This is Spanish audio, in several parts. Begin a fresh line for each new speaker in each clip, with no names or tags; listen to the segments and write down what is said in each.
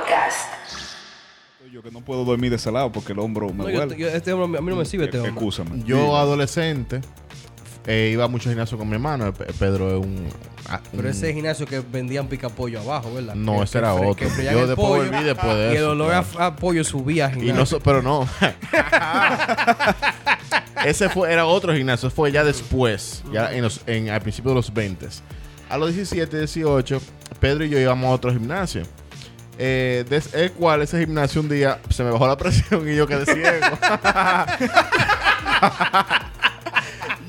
Podcast.
Yo que no puedo dormir de ese lado porque el hombro me
No, yo-
duele.
yo- este hombre, a mí no me sirve este hombre.
Excúsame.
Yo, adolescente, eh, iba a mucho gimnasio con mi hermano. Pe- Pedro es un. ah,
Pero ese gimnasio que vendían picapollo abajo, ¿verdad?
No,
Que-
ese
que
era
fre-
otro. Yo después
pollo
volví después de
Y el
eso,
olor a,
claro.
a pollo subía. al
Y no, pero no. Ese fue, era otro gimnasio, fue ya después, ya en los, en, al principio de los 20. A los 17, 18, Pedro y yo íbamos a otro gimnasio. Eh, des- el cual ese gimnasio un día se me bajó la presión y yo quedé ciego.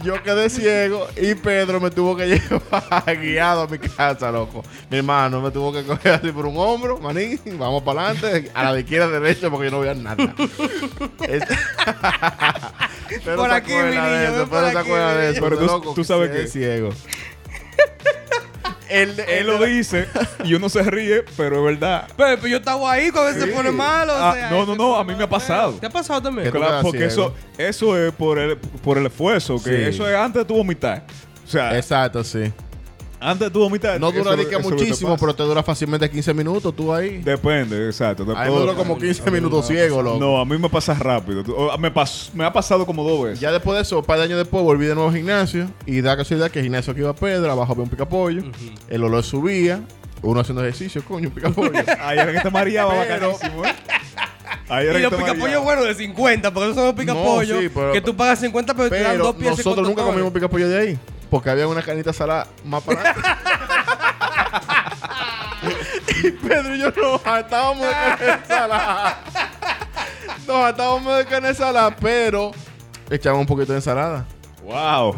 yo quedé ciego y Pedro me tuvo que llevar guiado a mi casa, loco. Mi hermano me tuvo que coger así por un hombro, maní, vamos para adelante, a la de izquierda, derecha, porque yo no veía nada. Es- Pero
Por
se
aquí,
acuerda
mi niño,
de eso,
por
pero se
aquí,
acuerda
mi
de
niño.
eso.
Pero tú-
loco,
tú sabes
quedé
qué.
ciego. Él,
Él lo dice y uno se ríe, pero es verdad.
Pero, pero yo estaba ahí cuando se
Sí.
pone malo. o
Ah,
sea,
no, no,
se
no, a mí me ha pasado.
¿Te ha pasado también?
¿Qué tú
Claro, porque eso, eso es por el, por el esfuerzo, que
Sí.
eso es antes de tu vomitar. O sea,
Exacto, sí.
Antes de tu vomitar.
No dura ni que muchísimo, pero te dura fácilmente 15 minutos tú ahí.
Depende, exacto.
A mí me duró como 15 minutos ciego, loco.
No, a mí me pasa rápido. Me, pas- me ha pasado como dos veces.
Ya después de eso, un par de años después, volví de nuevo al gimnasio. Y da casualidad que el gimnasio que iba Pedro, abajo había un picapollo. El olor subía. Uno haciendo ejercicio, coño, un picapollo.
Ahí era que te mareaba
Pero-
bacanísimo, ¿eh? Ahí era
Y los picapollos buenos de 50, porque esos son los picapollos
No, sí, pero-
que tú pagas 50, pero, te dan
Pero
dos piezas
nosotros nunca comimos picapollo de ahí. Porque había una carnita salada más para adelante. y Pedro y yo nos hartábamos de carne ensalada. Nos hartábamos de carne ensalada, pero echábamos un poquito de ensalada.
Wow.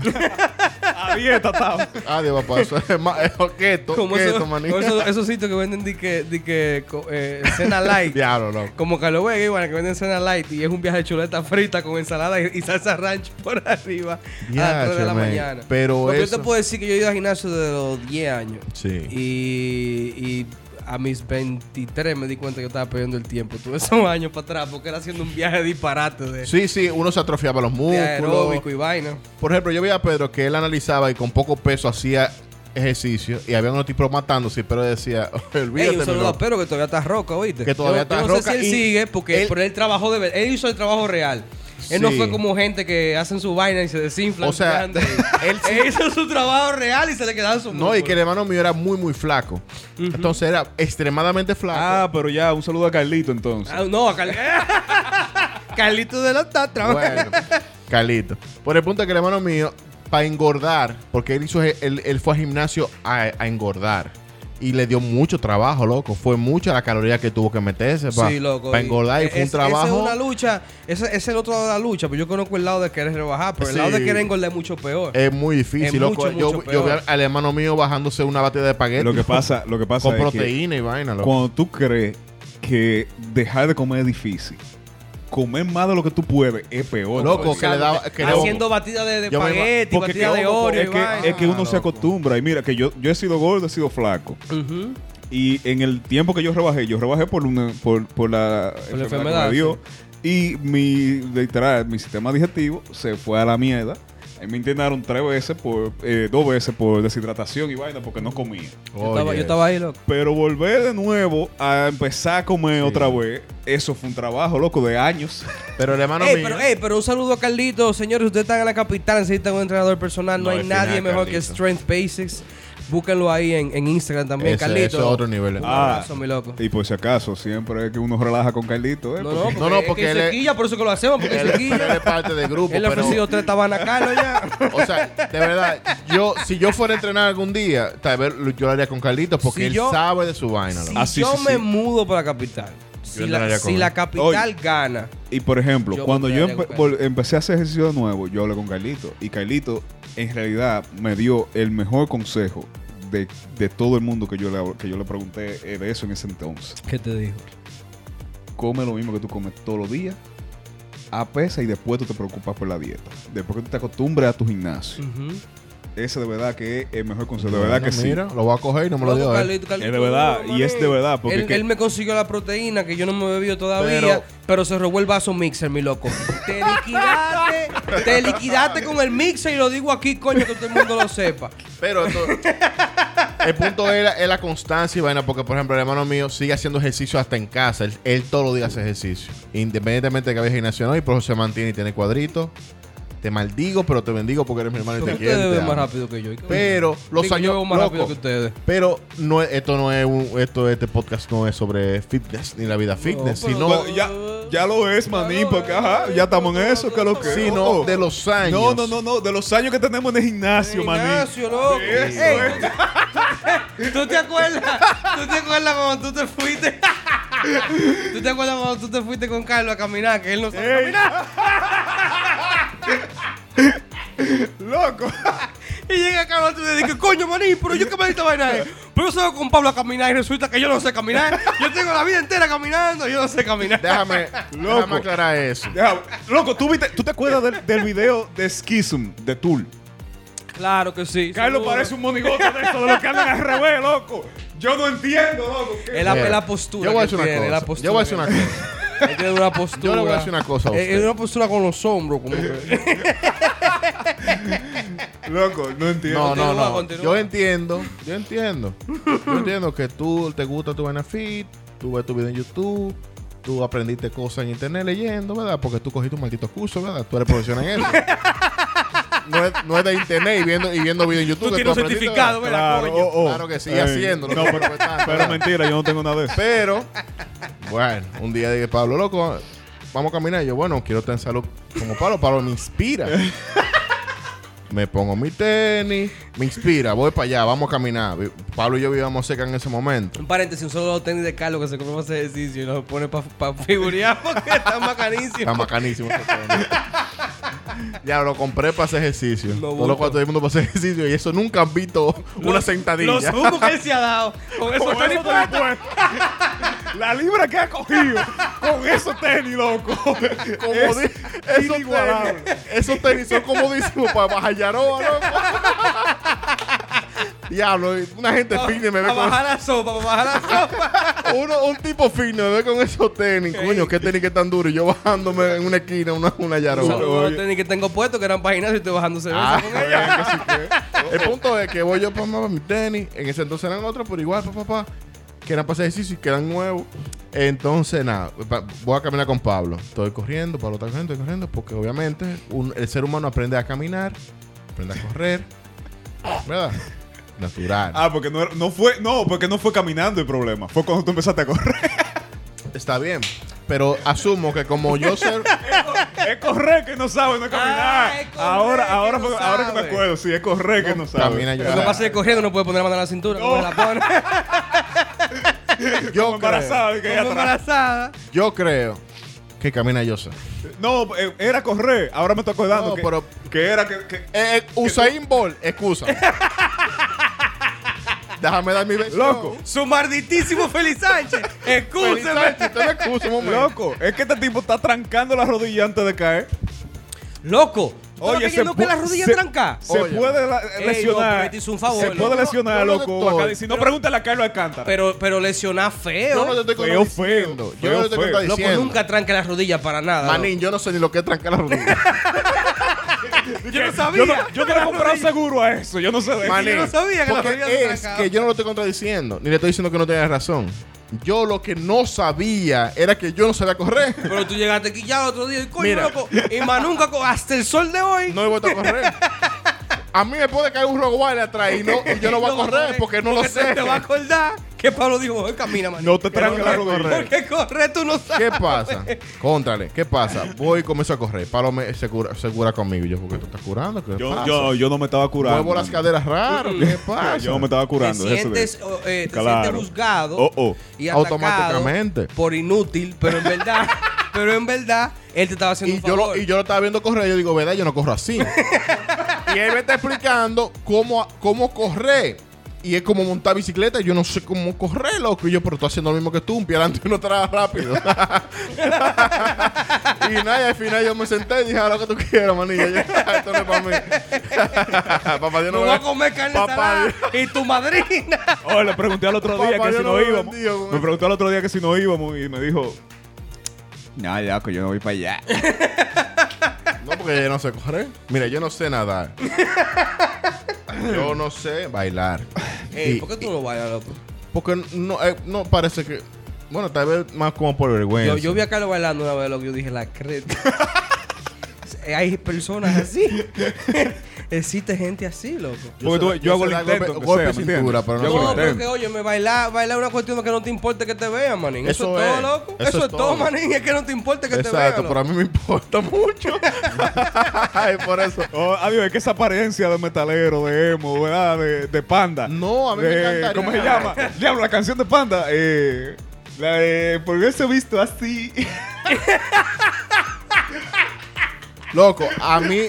A dieta estaba.
Adiós, papá. Eso es más es
Como esos,
maní.
como esos, esos sitios que venden di que, di que co- eh, cena light.
Diablo, loco.
Como Carlos Vega, igual, que venden cena light y es un viaje de chuleta frita con ensalada y, y salsa ranch por arriba a las 3 de la
man.
mañana.
Pero
Porque yo
eso-
te puedo decir que yo he ido al gimnasio desde los 10 años.
Sí.
Y, y a mis 23 me di cuenta que yo estaba perdiendo el tiempo. Tuve esos años para atrás porque era haciendo un viaje disparate de,
Sí, sí, uno se atrofiaba los
de
músculos.
aeróbico y vaina.
Por ejemplo, yo veía a Pedro que él analizaba y con poco peso hacía ejercicio y había unos tipos matándose, pero decía, olvídate,
Ey, un saludo a
loco".
Pedro que todavía está roca, ¿oíste?
Que todavía
Yo-
está
yo no
roca
sé si él sigue porque
él-
pero él trabajó de Él hizo el trabajo real. Él no
Sí.
fue como gente que hacen su vaina y se desinflan.
O sea,
él, hizo su trabajo real y se le quedaron sus
No, y que el hermano mío era muy, muy flaco. Entonces era extremadamente flaco.
Ah, pero ya, un saludo a Carlito entonces.
Ah, no, a Cal- Carlito de los Tatras.
bueno, Carlito. Por el punto de que el hermano mío, para engordar, porque él hizo, él, él fue al gimnasio a, a engordar. Y le dio mucho trabajo, loco. Fue mucha la caloría que tuvo que meterse para
Sí,
engordar. Y fue un trabajo.
Esa es una lucha. Ese, es el otro lado de la lucha. Pero yo conozco el lado de querer rebajar. Pero el lado de querer engordar es mucho peor.
Es muy difícil,
Es
loco.
mucho,
yo,
mucho
yo vi al hermano mío bajándose una batida de espagueti.
Lo que pasa, lo que pasa
con
es que
proteína y vaina, loco.
cuando tú crees que dejar de comer es difícil, comer más de lo que tú puedes es peor.
Loco, que le daba- que le-
Haciendo batida de, de
Yo me-
batida de Oreo.
es que,
vaina.
es que uno se acostumbra. Y mira, que yo, yo he sido gordo, he sido flaco. Y en el tiempo que yo rebajé, yo rebajé por una por, por la
Por la
que
enfermedad,
me dio. Y mi, literal, mi sistema digestivo se fue a la mierda. Ahí me internaron tres veces por, eh, dos veces por deshidratación y vaina porque no comía.
Yo, estaba, yo estaba ahí, loco.
Pero volver de nuevo a empezar a comer
Sí.
otra vez, eso fue un trabajo, loco, de años.
Pero el hermano
Ey,
mío.
pero, ey, pero un saludo a Carlito. Señores, ustedes están en la capital, necesitan un entrenador personal. No,
No,
hay nadie
final,
mejor que. Strength Basics. Búsquenlo ahí en, en Instagram también,
Ese-
Carlito.
ese es otro nivel.
Un
Ah.
abrazo, mi loco.
Y por si acaso, siempre es que uno relaja con Carlito, ¿eh?
No, no, porque,
No, no,
es que
porque él
se
es-
quilla, por eso que lo hacemos, porque
él,
se
él
quilla.
es parte del grupo.
Él le ha
pero,
ofrecido tres tabanas a Carlos ya.
o sea, de verdad, yo, si yo fuera a entrenar algún día, tal vez yo lo haría con Carlitos porque
Si
él
yo-
sabe de su vaina.
Si
loco.
Ah, sí,
yo
sí,
me
sí.
mudo para la capital, si,
entraría
la,
con
si
él.
la capital gana,
Y por ejemplo,
Yo
cuando yo
volvería
empe-
con
vol- empecé a hacer ejercicio de nuevo, yo hablé con Carlito. Y Carlito, en realidad, me dio el mejor consejo de, de todo el mundo que yo le, que yo le pregunté eh, de eso en ese entonces.
¿qué te dijo?
Come lo mismo que tú comes todos los días, a pesa y después tú te preocupas por la dieta. Después que tú te acostumbres a tu gimnasio. Ese de verdad que es el mejor consejo. De verdad que sí.
Mira, lo voy a coger y no me lo dio. Él.
Carlito, Carlito,
Es de verdad,
no,
y es de verdad, porque
él,
que-
él me consiguió la proteína que yo no me he bebido todavía, pero,
Pero-
se robó el vaso mixer, mi loco. te liquidaste, te liquidaste con el mixer y lo digo aquí, coño, que todo el mundo lo sepa.
Pero esto- el punto es la, es la constancia y vaina, porque por ejemplo el hermano mío sigue haciendo ejercicio hasta en casa. Él, él todos los días hace ejercicio. Independientemente de que había gimnasio o no, y por eso se mantiene y tiene cuadritos. Te maldigo, pero te bendigo porque eres mi hermano y te quiero.
ustedes más
amo.
rápido que yo.
Pero los años.
yo veo más
loco,
rápido que ustedes.
Pero no, es- esto no es un, esto este podcast no es sobre fitness ni la vida fitness, sino
ya, ya lo es, manín, porque ajá, ya estamos en eso, que es lo que
sino de los años.
No, no, no, no, de los años que tenemos en el gimnasio, manín.
Ignacio, loco.
Eso,
Ey,
eh.
¿Tú te acuerdas? ¿Tú te acuerdas cuando tú te fuiste? ¿Tú te acuerdas cuando tú te fuiste con Carlos a caminar? Que él no sabe
Ey.
caminar.
Loco.
Y llega Carlos y le dice, coño, maní, pero yo qué me esta vaina es. Pero yo salgo con Pablo a caminar y resulta que yo no sé caminar. Yo tengo la vida entera caminando y yo no sé caminar.
Déjame,
Loco.
déjame aclarar eso.
Loco, ¿tú, viste- ¿tú te acuerdas del, del video de Schism de Tool?
Claro que sí.
Carlos
seguro.
parece un monigote de eso, de los que andan al revés, loco. Yo no entiendo, loco.
Es la, la postura.
Yo voy a decir una
tiene,
cosa.
la postura
Yo voy a decir una
que-
cosa.
Él tiene una postura.
Yo le voy a decir una cosa a
Es-
usted.
Es una postura con los hombros, como que.
Loco, no entiendo.
No, no,
Continúa,
no.
continúa.
Yo entiendo, yo entiendo. Yo entiendo que tú te gusta tu benefit, tú ves tu video en YouTube, tú aprendiste cosas en internet leyendo, ¿verdad? Porque tú cogiste un maldito curso, ¿verdad? Tú eres profesional en eso. No es, no es de internet y viendo, y viendo video en YouTube.
Tú tienes un certificado,
¿verdad?
Claro, oh, oh.
Claro que sí,
Ey,
haciéndolo.
No, pero, pero mentira, yo no tengo nada de eso.
Pero, bueno, un día dije, Pablo, loco, vamos a caminar. Y yo, bueno, quiero estar en salud como Pablo. Pablo me inspira. me pongo mi tenis, me inspira, voy para allá, vamos a caminar. Pablo y yo vivíamos cerca en ese momento.
Un paréntesis, un solo tenis de Carlos que se para hacer ejercicio y lo pone para pa figurear porque está bacanísimo.
Está tenis. Ya lo compré para hacer ejercicio. Lo cual todo el mundo para hacer ejercicio y eso nunca han visto una
Los-
sentadilla.
Los humos que él se ha dado con esos tenis.
La libra que ha cogido con esos tenis, loco.
Como
Es
di- esos, tenis, esos tenis son comodísimos para loco. Diablo, una gente fitness me ve
Para
con
bajar la sopa, para bajar la sopa.
uno, un tipo fitness me ve con esos tenis. Coño, qué tenis que tan duro. Y yo bajándome en una esquina, una, una
Un
Yaroa.
saludo a los tenis que tengo puestos que eran para gimnasio y estoy bajando cerveza
Ah,
con ella.
El punto es que voy yo para mi tenis. En ese entonces eran otros, pero igual, papá, papá. Que eran para hacer ejercicio y quedan nuevos. Entonces, nada, voy a caminar con Pablo. Estoy corriendo, Pablo está corriendo, estoy corriendo, porque obviamente un- el ser humano aprende a caminar, aprende a correr. ¿Verdad? Natural.
Ah, porque no, era- no fue, no, porque no fue caminando el problema. Fue cuando tú empezaste a correr.
Está bien. Pero asumo que como yo sé.
es correr que no sabe, no es caminar.
Ah, es correr
ahora,
que
ahora,
no
fue- ahora que me
sabe.
acuerdo, sí, es correr que no sabe.
Camina yo.
Lo que pasa es que corriendo no puede poner la mano en la cintura. como la pone.
Yo
Como
creo,
embarazada, de que ella
Como
atrás.
embarazada.
yo creo que camina yo sé.
No, eh, era correr. Ahora me estoy acordando
No,
que,
pero-
que era que, que-
Eh, eh, Usain Bolt, excusa. Déjame dar mi beso.
Loco.
Su marditísimo Feliz Sánchez.
Feliz
Excúseme.
Sánchez, te me excusa un momento.
Loco, es que este tipo está trancando la rodilla antes de caer.
Loco.
Oye, se
que la rodilla
se-
tranca.
Se
Oye.
puede la-
Ey,
lesionar.
loco, te hizo un favor,
se
loco.
puede lesionar,
Yo no- yo
loco.
no estoy-.
Si no, pregúntale a Carlos Alcántara.
Pero, pero lesionar feo.
Yo no te estoy contradiciendo.
feo,
Yo no te estoy
feo.
Loco,
contradiciendo.
nunca tranque las rodillas para nada.
Manín, yo no sé ni lo que es trancar la rodilla.
yo no sabía.
yo no, yo he comprado seguro a eso. Yo no sé de eso.
Manín,
no sabía que la
porque es que yo no lo estoy contradiciendo, ni le estoy diciendo que no tenga razón. Yo lo que no sabía era que yo no sabía correr.
Pero tú llegaste aquí ya el otro día y coño,
Mira.
loco. Y más nunca, co- hasta el sol de hoy.
No he vuelto a correr. A mí me puede caer un roguay atrás y, no, y yo no voy a correr porque no lo sé.
Te, te va a acordar que Pablo dijo, "Oye, camina, man.
No te tranques la rodilla.
Porque correr tú no sabes.
¿Qué pasa? Contrale, ¿qué pasa? Voy y comienzo a correr. Palo me se cura, se cura conmigo. Yo, ¿por qué tú estás curando? ¿Qué
Yo,
pasa?
yo, yo no me estaba curando.
Muevo las caderas raro. ¿Qué pasa?
Yo no me estaba
Te
curando. de
sientes,
eso.
o, eh, te
Claro.
sientes juzgado
Oh, oh.
y
Automáticamente.
por inútil, pero en verdad, pero en verdad, él te estaba haciendo
Y
un
yo,
favor.
lo, y yo lo estaba viendo correr. Yo digo, ¿verdad? Yo no corro así. y él me está explicando cómo, cómo correr. Y es como montar bicicleta. Yo no sé cómo correr, loco. Y yo, pero estoy haciendo lo mismo que tú. Un pie adelante y uno atrás rápido. y nada, y al final yo me senté y dije, haz lo que tú quieras, manilla. Yo, Esto no es para mí. Papá Dios
no
no
voy a
me
comer carne
Papá
y tu madrina.
Oh, le pregunté al otro día
Papá,
que si
no
íbamos. Me
eso.
preguntó al otro día que si no íbamos y me dijo. No, ya, que yo no voy para allá.
No, porque yo no sé correr. Mira, yo no sé nadar. Yo no sé bailar.
Ey,
Y-
¿por qué tú no bailas, loco?
Porque no, eh, no parece que. Bueno, tal vez más como por vergüenza.
Yo, yo vi a Carlos bailando una vez, loco. Yo dije, la creta. Hay personas así. Existe gente así, loco.
Porque tú-
sé-
yo hago el intento,
golpe- golpe
sea,
cintura, pero
Yo
no
No, pero que, oye, me bailar, bailar es una cuestión de que no te importe que te vean, manín. Eso,
Eso
es todo, loco.
Eso
Eso,
es
todo, manín. Es que no te importe que te
Exacto,
vean.
pero a mí me importa mucho. Ay, por eso.
Oh, adiós, es que esa apariencia de metalero, de emo, ¿verdad? De, de panda.
No, a mí me encantaría.
¿Cómo se llama? Diablo, la canción de panda. Eh, la de Por verse visto así.
Loco, a mí.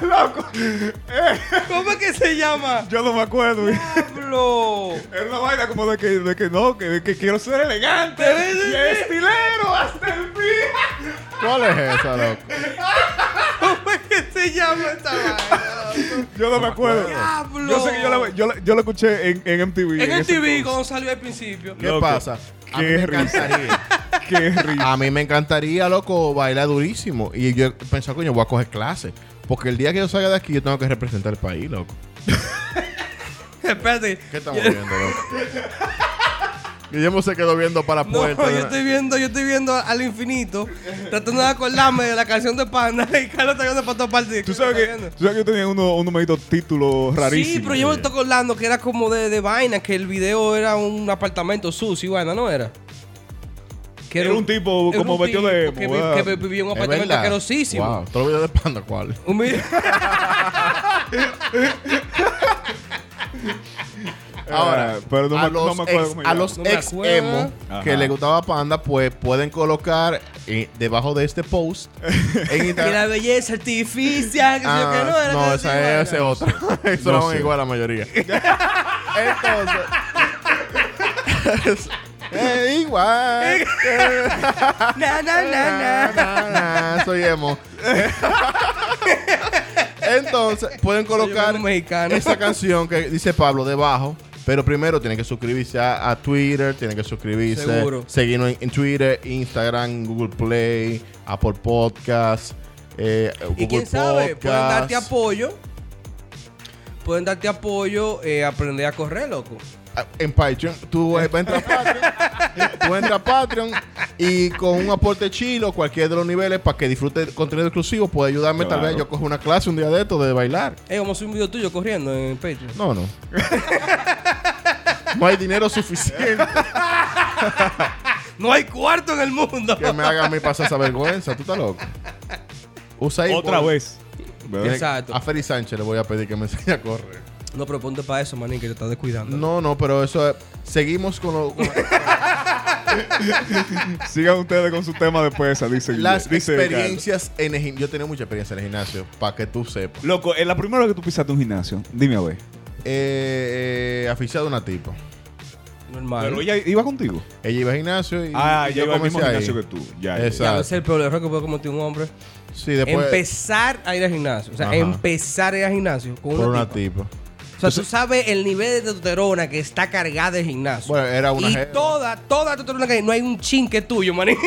¿Cómo es que se llama?
Yo no me acuerdo.
Pablo.
Era una vaina como de que, de que no, que, de que quiero ser elegante y estilero hasta el fin.
¿Cuál es esa, loco?
¿Cómo es que se llama esta vaina? loco?
Yo no me acuerdo.
Diablo.
Yo sé que yo la, yo, la- yo la escuché en, en MTV.
En el
ese
TV,
entonces.
cuando salió al principio.
¿Qué
Loco,
pasa? A mí
qué
me
risa.
encantaría.
Qué risa.
A mí me encantaría, loco, bailar durísimo. Y yo pensaba, coño, voy a coger clases. Porque el día que yo salga de aquí, yo tengo que representar el país, loco.
Espérate.
¿Qué estamos viendo, loco? Guillermo se quedó viendo para la
No,
puerta.
yo estoy viendo, yo estoy viendo al infinito, tratando de acordarme de la canción de Panda y Carlos está viendo para todas partes.
Tú sabes
¿Qué
que, tú sabes que yo tenía uno, unos meditos títulos rarísimos.
Sí, pero yo me estoy acordando que era como de, de vaina, que el video era un apartamento sucio y vaina, ¿no era? Que
Era un tipo
era
como
un
vestido de
que, que vi- vivía en un apartamento asquerosísimo.
Wow, los videos de panda, ¿cuál?
Un video-
Ahora,
Eh, pero no
a
me-
los
no me acuerdo
ex,
cómo
a los
No
ex emo que le gustaba Panda, pues pueden colocar eh, debajo de este post en
que la
Instagram.
belleza artificial, que sé yo
Ah,
que no era.
no, esa es otra. Eso
No
igual la mayoría. Entonces. Eh, igual.
Na, na, na, na.
Na, na, Soy emo. Entonces, pueden colocar
mexicano.
esa canción que dice Pablo debajo. Pero primero tienen que suscribirse a, a Twitter, tienen que suscribirse,
Seguro.
seguirnos en, en Twitter, Instagram, Google Play, Apple Podcasts, eh,
Y quién sabe, pueden darte apoyo. Pueden darte apoyo, eh, aprender a correr, loco.
En Patreon. Tú eh, entras a Patreon, tú entras a Patreon y con un aporte chilo, cualquier de los niveles, para que disfrutes contenido exclusivo, puede ayudarme. Tal vez yo cojo una clase un día de esto de bailar.
Eh, vamos a hacer un video tuyo corriendo en Patreon.
No, no. no hay dinero suficiente
No hay cuarto en el mundo.
que me haga a mí pasar esa vergüenza. Tú estás loco. Usa ahí
Otra
por-
vez.
Exacto.
A Feri Sánchez le voy a pedir que me enseñe a correr.
No, pero ponte para eso, manín, que te estás descuidando.
No, no, pero eso es. Seguimos con, lo- con
Sigan ustedes con su tema de pesa, dice
las
dice
experiencias en el gimnasio. Yo tenía mucha experiencia en el gimnasio, para que tú sepas.
Loco, en la primera vez que tú pisaste un gimnasio, dime a ver.
Eh, eh, aficionado a una tipa.
Normal.
Pero ella iba contigo.
Ella iba al gimnasio y,
Ah,
y
ya iba al mismo
comencé ahí.
gimnasio que tú. Ya, ya.
Exacto.
Ya, es el peor error que puede cometer un hombre.
Sí, después
empezar a ir al gimnasio. O sea,
Ajá.
empezar a ir al gimnasio con
por
una,
una
tipa.
tipa.
O sea, tú sabes el nivel de testosterona que está cargada del gimnasio.
Bueno, era una
y
jeva.
toda, toda testosterona que hay, no hay un chin que es tuyo, manín.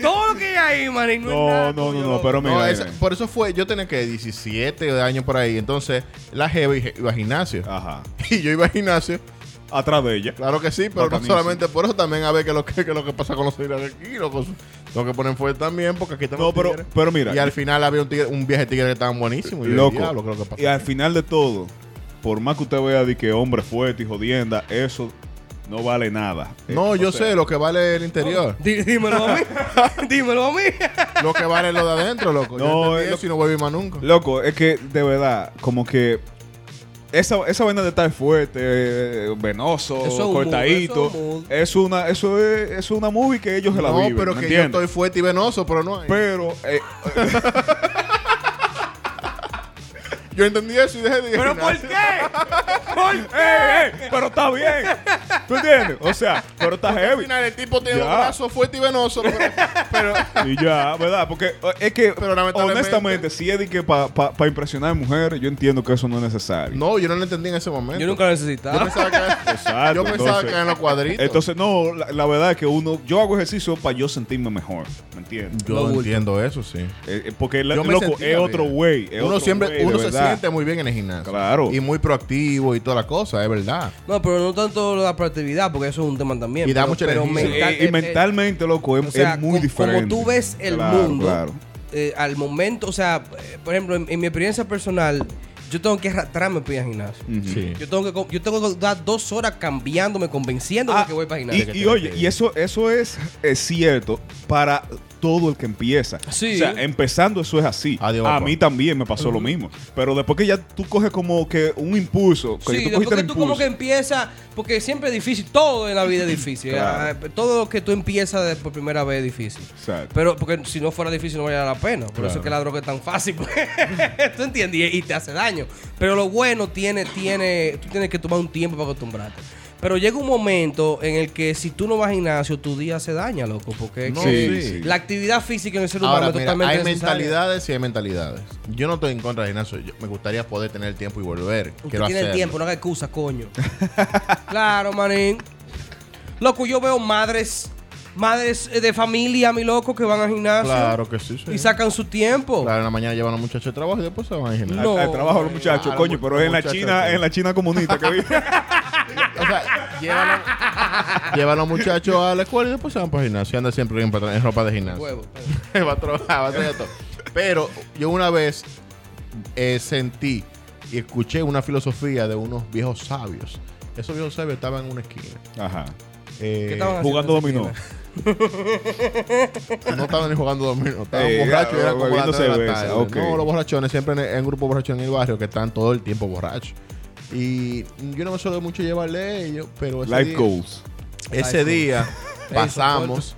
Todo lo que hay ahí, manín, no, es
No,
nada
no, no,
tuyo.
no, pero
No,
mira.
esa- por eso fue, yo tenía que 17 años por ahí. Entonces, la jeva iba iba al gimnasio.
Ajá.
Y yo iba al gimnasio.
Atrás de ella.
Claro que sí, pero no solamente por eso, también a ver qué es lo que, qué es lo que pasa con los de aquí. Loco. Tengo que poner fuerte también, porque aquí estamos
No, pero, pero mira.
Y al final había un, tigre, un viaje tigre que estaban buenísimo. Y yo,
Loco.
diablo, ¿qué es lo que pasa?
Y al final de todo, por más que usted vea de que hombre fuerte y jodienda, eso no vale nada.
no,
Eh,
yo
o sea,
sé lo que vale el interior.
Dí- dímelo a mí. dímelo a mí.
lo que vale lo de adentro, loco.
No,
yo
es lo-
eso y no vuelvo más nunca.
Loco, es que de verdad, como que esa, esa vaina de estar fuerte, eh, venoso,
Eso
cortadito,
mood, eso es un mood.
es una, eso es, eso es una movie que ellos se la
no,
viven.
pero
¿me
que yo estoy fuerte y venoso, pero no hay.
Pero, eh,
yo entendí eso y dejé de ir.
¿Pero
al
por qué? ¿Por qué?
eh, eh, pero está bien. ¿Tú entiendes? O sea, pero está
Al
heavy.
final el tipo tiene
Ya.
un brazo fuerte y venoso, pero, pero
Y ya, ¿verdad? Porque eh, es que,
Pero
honestamente, si es de que para impresionar a mujeres, yo entiendo que eso no es necesario.
no, yo no lo entendí en ese momento.
Yo nunca lo
Yo
necesitaba.
pensaba que,
Exacto,
yo pensaba
entonces-
que eran los cuadritos.
Entonces, no, la, la verdad es que uno, yo hago ejercicio para yo sentirme mejor, ¿me entiendes?
yo entiendo eso, sí.
Eh, eh, porque la-
Yo
loco, es otro güey.
Uno
otro
siempre, uno se
verdad. verdad.
siente muy bien en el gimnasio.
Claro.
Y muy proactivo y toda la cosa, es verdad.
No, pero no tanto la proactividad, porque eso es un tema también.
Y da
pero-
mucha
pero
energía.
mental-
y
eh, eh,
mentalmente, loco, es,
o sea,
es muy diferente.
Como tú ves el
Claro,
mundo,
Claro.
eh, al momento, o sea, por ejemplo, en, en mi experiencia personal, yo tengo que arrastrarme para ir al gimnasio.
Sí.
Yo tengo, que, yo tengo que dar dos horas cambiándome, convenciéndome
Ah,
que voy para el
y,
gimnasio.
y oye, y eso, eso es, es cierto para todo el que empieza.
Sí.
O sea, empezando eso es así.
Adiós,
a
papá.
mí también me pasó lo mismo. Pero después que ya tú coges como que un impulso, que
Sí,
tú
después que tú como que empiezas, porque siempre es difícil, todo en la vida es difícil.
Claro.
Ah, Todo lo que tú empiezas de- por primera vez es difícil.
Exacto.
Pero porque si no fuera difícil no valdría la pena. Por eso es que la droga es tan fácil. pues. ¿Tú entiendes? Y, y te hace daño. Pero lo bueno tiene, tiene, tú tienes que tomar un tiempo para acostumbrarte. Pero llega un momento en el que si tú no vas al gimnasio, tu día se daña, loco. Porque
No,
que
sí, sí.
la actividad física en el ser humano
Ahora,
es
mira,
totalmente
hay
necesaria.
mentalidades y hay mentalidades. Yo no estoy en contra del gimnasio. Yo- me gustaría poder tener el tiempo y volver.
Usted
Quiero
tiene el
hacerlo.
tiempo, no haga excusa, coño. claro, manín. Loco, yo veo madres, madres eh, de familia, mi loco, que van al gimnasio
Claro que sí, sí.
y sacan su tiempo.
Claro, en la mañana llevan a los muchachos de trabajo y después se van al gimnasio.
No.
Al, trabajo los muchachos,
Claro,
coño, pero es en la China, en la China comunista que vive.
O sea, llevan a, llevan a los muchachos a la escuela y después se van para el gimnasio. Andan siempre en, patro- en ropa de gimnasio.
Huevo.
va a trabajar, va a hacer todo. Pero yo una vez eh, sentí y escuché una filosofía de unos viejos sabios. Esos viejos sabios estaban en una esquina.
Ajá.
Eh,
¿Qué estaban haciendo
Jugando dominó.
No estaban ni jugando dominó, estaban
Eh,
borrachos y eran como tres de la tarde. No, los borrachones, siempre en, en grupos borrachos en el barrio que están todo el tiempo borrachos. Y yo no me suelo mucho llevarle a ellos, pero ese
Life
día,
goals.
ese
Life
día pasamos,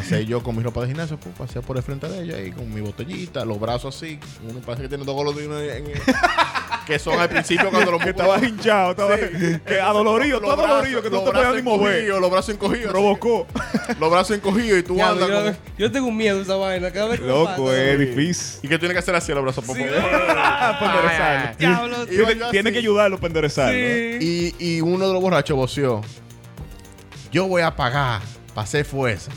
pasé yo con mi ropa de gimnasio, pues, pasé por el frente de ella y con mi botellita, los brazos así, uno parece que tiene dos golos de uno en- en- que son al principio cuando los
estaba hinchado, estaba que adolorido, todo adolorido, que no te podías ni mover.
Los brazos encogidos.
Provocó.
Los brazos encogidos y tú
Ya,
andas
yo,
como-
yo tengo un miedo a esa vaina. Cada vez
Loco, es difícil.
Y que tiene que hacer así los brazos. por
Sí.
favor.
Para enderezarlo. Tiene, que ayudarlo para enderezarlo.
Sí.
Y, y uno de los borrachos voció. Yo voy a pagar para hacer fuerza.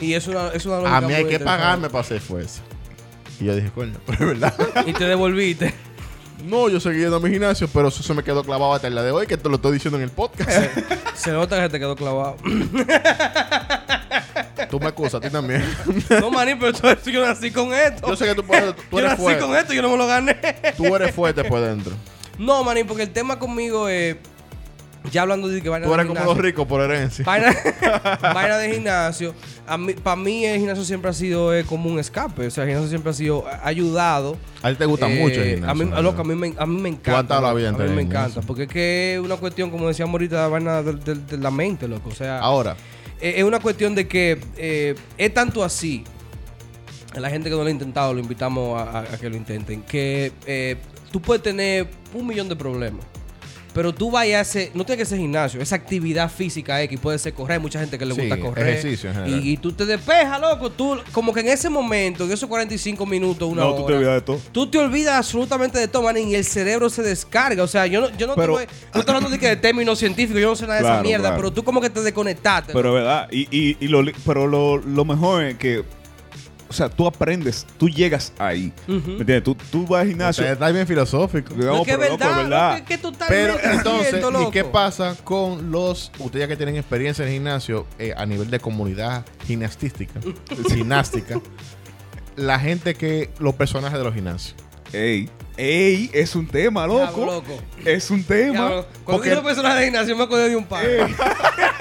Y es una, es una
A mí hay que pagarme para hacer fuerza. Y yo dije, coño, pero es verdad.
Y te devolviste.
no, yo seguí yendo a mi gimnasio, pero eso se me quedó clavado hasta el día de hoy, que te lo estoy diciendo en el podcast.
Se nota que se te quedó clavado.
Tú me acusas, a ti también.
no, manín, pero tú- yo nací con esto.
yo sé que tú, puedes, tú
Yo
eres
nací
fuerte.
con esto yo no me lo gané.
Tú eres fuerte por dentro.
No, manín, porque el tema conmigo es. Ya hablando de que vaina
Tú
de
eres como
gimnasio.
los ricos por herencia.
Vaina, vaina de gimnasio. Para mí, el gimnasio siempre ha sido eh, como un escape. O sea, el gimnasio siempre ha sido ha ayudado.
A ti te gusta
Eh,
mucho el gimnasio.
A mí,
¿verdad?
loco, a mí, me, a mí me encanta. loco. a mí me
en
encanta. Porque es que es una cuestión, como decíamos ahorita, la vaina de, de- de la mente, loco. O sea,
Ahora,
eh, es una cuestión de que eh, es tanto así. A la gente que no lo ha intentado, lo invitamos a, a- a que lo intenten. Que eh, tú puedes tener un millón de problemas. Pero tú vayas a hacer, no tiene que ser gimnasio, esa actividad física X, puede ser correr, hay mucha gente que le
Sí,
gusta correr.
ejercicio en general.
y, y tú te despejas, loco. Tú, como que en ese momento, en esos 45 minutos, una
No,
hora.
tú te olvidas de todo.
Tú te olvidas absolutamente de todo, man, y el cerebro se descarga. O sea, yo no, yo no,
Pero-
te voy- no estoy hablando de, que de términos científicos, yo no sé nada de esa mierda,
claro.
pero tú como que te desconectaste.
Pero es verdad. Y, y, y lo, li- pero lo, lo mejor es que, o sea, tú aprendes, tú llegas ahí. ¿Me entiendes? Tú, tú vas al gimnasio.
está bien filosófico.
No,
es que
pero,
verdad,
verdad.
loco, es que tú estás
Pero entonces, ¿y qué pasa con los, ustedes ya que tienen experiencia en el gimnasio eh, a nivel de comunidad gimnastística, gimnástica, la gente que, los personajes de los gimnasios?
Ey, ey, es un tema,
Diablo,
loco.
loco.
Es un tema.
Diablo, Cuando
porque-
digo personaje de gimnasio me acuerdo de un par.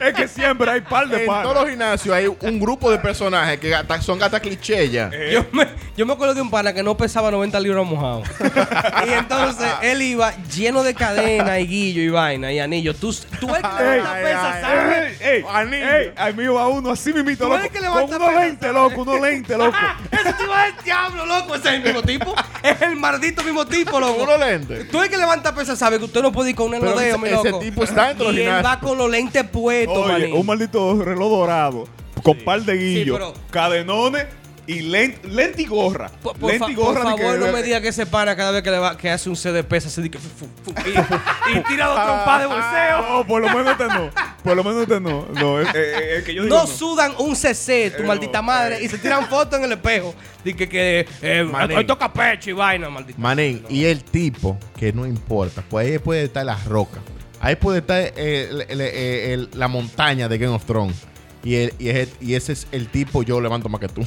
es que siempre hay par de
En
panas.
todos los gimnasios hay un grupo de personajes que gata- son gatas cliché ya.
Eh.
Yo me, yo me acuerdo de un pana que no pesaba 90 libras mojado. y entonces él iba lleno de cadena y guillo y vaina y anillo. Tú, tú el que
Ey,
levanta
ay,
pesas,
ay,
¿sabes?
ey, ey,
Anillo.
ey, a mí va uno así mismito,
Tú
loco.
eres que
Con
levanta
unos
pesas,
lentes, loco, unos lentes, loco.
Ese tipo es el diablo, loco. Ese es el mismo tipo. Es el maldito mismo tipo, loco.
Unos lentes.
Tú el que levanta pesas sabe que usted no puede ir con un
Pero
enodeo,
ese-
mi
ese
loco.
tipo está dentro del
Y él
gimnasio.
va con los lentes
Oye,
manín.
un maldito reloj dorado con par de guillos,
pero-
cadenones y lent, lente y gorra.
Por, por
Lente
fa-
y gorra.
favor,
que-
no me diga que se para cada vez que, le va, que hace un CDP, se dice que fu- fu- fu- y, y tira dos trompas de bolseo.
No, por lo menos este no. Por lo menos este no. No, es, es- es que yo digo
No
no.
sudan un CC, tu
Eh,
maldita
no,
madre,
eh.
y se tiran fotos en el espejo. Dice que, eh, hoy toca pecho y vaina, maldita.
Manín, y el tipo, que no importa, pues ahí puede estar la roca. Ahí puede estar eh, el- el- eh, el- la montaña de Game of Thrones. Y, el- y, ese, y ese es el tipo, yo levanto más que tú.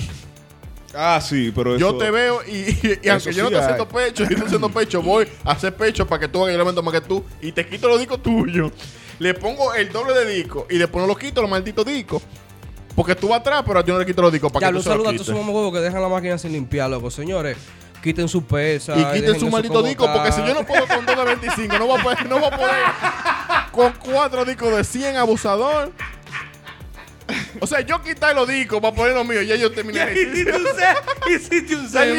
Ah, sí, pero
Yo
eso-
te veo y, aunque yo no estoy
hay.
haciendo pecho, y estoy haciendo pecho, voy a hacer pecho para que tú hagas el elemento más que tú. Y te quito los discos tuyos. Le pongo el doble de disco y después no lo quito los malditos discos. Porque tú vas atrás, pero yo no le quito los discos para
Ya,
que
lo
tú se los
saluda a todos esos huevos que dejan la máquina sin limpiar, loco. Señores, quiten su pesa.
Y quiten su maldito disco, porque si yo no puedo con dos de 25, no voy a poder, no voy a poder con cuatro discos de 100 abusador. O sea, yo quitar los discos para poner los míos, ya yo terminé
Ya hiciste un C, hiciste un C,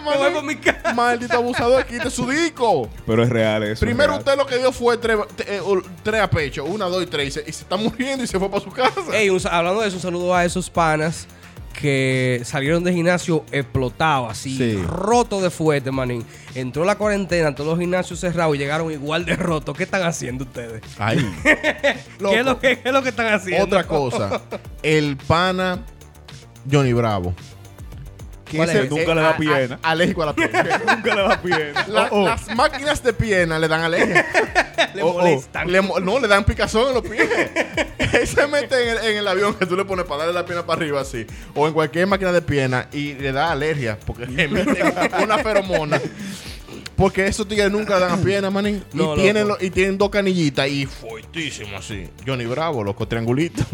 man. Voy mi casa.
Maldito abusador, quite su disco.
Pero es real eso. es
Primero
real.
usted lo que dio fue tres, eh, tres a pecho, una, dos y tres, y se, y se está muriendo y se fue para su casa.
Ey, un hablando de eso, un saludo a esos panas que salieron de gimnasio explotados, así,
Sí.
rotos de fuerte, manín. Entró la cuarentena, todos los gimnasios cerrados y llegaron igual de rotos. ¿Qué están haciendo ustedes?
Ahí.
¿Qué es, lo que, qué es lo que están haciendo?
Otra cosa, el pana Johnny Bravo. Que
¿Cuál es?
Nunca le da
a- a-
pierna.
alérgico a la pierna.
Nunca le da pierna.
La-
Oh, oh.
Las máquinas de pierna le dan alergia.
Le
Oh, oh.
molestan.
Le mo- no, le dan picazón en los pies. Él se mete en el, en el avión que tú le pones para darle la pierna para arriba así. O en cualquier máquina de pierna y le da alergia porque le meten una feromona. Porque esos tigres nunca dan a pierna, manín. Y, tienen lo- y tienen dos canillitas y fuertísimo así. Johnny Bravo, loco, triangulito.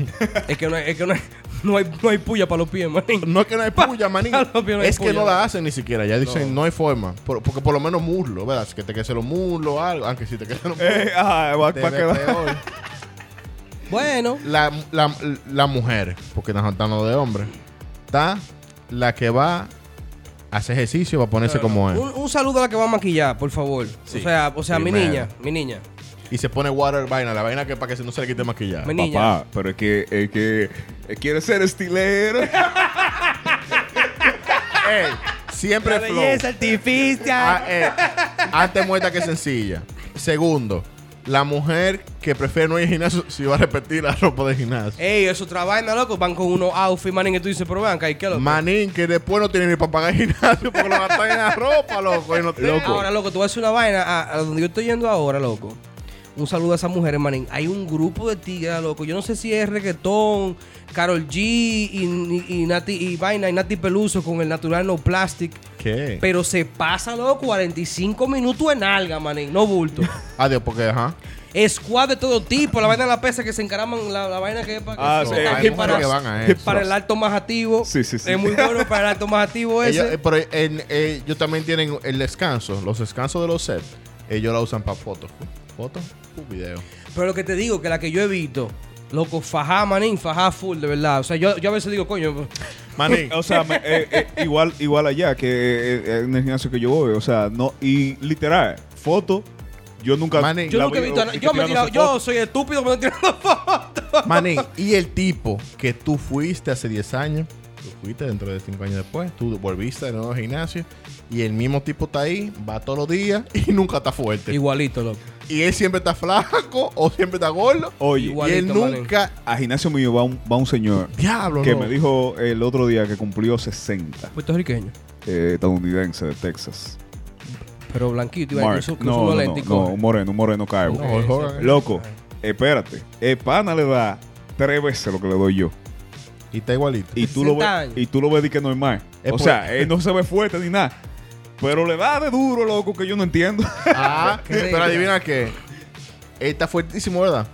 Es que no hay, es que no hay, no hay, no hay puya para los pies, manín.
No es que no hay puya, manín.
Pa- los pies no hay
es que no la hacen ni siquiera. Ya dicen, no, hay forma. Por- porque por lo menos muslo, ¿verdad? Que te queden los muslos o algo. Aunque si te queden los muslos,
Eh, ah, va,
te
va.
Bueno,
la, la, la mujer, porque nos hablando de hombre, está la que va a hacer ejercicio para ponerse como es.
un, un saludo a la que va a maquillar, por favor.
Sí.
O sea, o sea mi niña, mi niña.
Y se pone water vaina, la vaina que para que no se le quite maquillaje.
Mi niña.
Papá, pero es que, es que quiere ser estilero.
Ey, siempre flow.
artificial.
Ah, eh, antes muerta que sencilla. Segundo, la mujer que prefiere no ir al gimnasio si va a repetir la ropa de gimnasio.
Ey, eso otra vaina, loco. Van con unos outfits, manín, y tú dices, pero vean, ¿qué loco?
Manín, que después no tiene ni para pagar el gimnasio porque lo gastan en la ropa, loco. Y no tiene.
Ahora, loco, tú vas a decir una vaina a, a donde yo estoy yendo ahora, loco. Un saludo a esas mujeres, manín. Hay un grupo de tigres, loco. Yo no sé si es reggaetón, Carol G y, y, y Nati y vaina y Nati Peluso con el natural no plastic.
¿Qué?
Pero se pasa, loco, 45 minutos en alga, manín. No bulto.
Adiós, porque, ajá.
Squad de todo tipo, la vaina de la pesa que se encaraman, la, la vaina que es para,
Ah,
que-
sí,
es para,
que van a eso.
para el alto más activo.
Sí, sí, sí.
Es muy bueno para el alto más activo ese.
Ellos, eh, pero en- eh, ellos también tienen el descanso, los descansos de los sets. Ellos la usan para fotos. Fotos, un video.
Pero lo que te digo, que la que yo he visto, loco, fajá, manín, fajá full, de verdad. O sea, yo, yo a veces digo, coño,
Manín,
O sea, me- eh, eh, igual, igual allá que eh, eh, en el gimnasio que yo voy. O sea, no. Y literal, foto. Yo nunca.
Manín.
yo nunca he
vi-
visto Yo me he tirado, yo soy estúpido me estoy tirando fotos.
manín, y el tipo que tú fuiste hace 10 años, tú fuiste dentro de 5 años después, tú volviste de nuevo al gimnasio, y el mismo tipo está ahí, va todos los días y nunca está fuerte.
Igualito, loco.
Y él siempre está flaco o siempre está gordo.
Oye,
Igual.
y él
Igualito,
nunca.
a gimnasio mío va un, va un señor
Diablo,
que
no.
me dijo el otro día que cumplió 60,
Puertorriqueño.
eh, estadounidense de Texas.
Pero blanquito, iba
Mark.
su, con
No, no, no, un moreno, un moreno calvo.
No,
sí.
Loco, espérate. El pana le da tres veces lo que le doy yo.
Y está igualito.
Y tú lo
60
ves,
años.
y tú lo ves de que normal.
Es
o
por-
sea, él no se ve fuerte ni nada. Pero le da de duro, loco, que yo no entiendo.
Ah,
Qué
pero adivina qué. Él está fuertísimo, ¿verdad?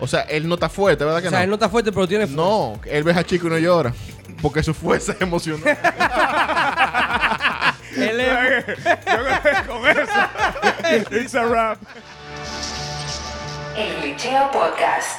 O sea, él no está fuerte, ¿verdad que
O sea,
no?
él no está fuerte, pero tiene
No, él ve a chico y no llora. Porque su fuerza es emocional.
Él es-
yo con eso. It's a wrap.
El Glitcheo Podcast.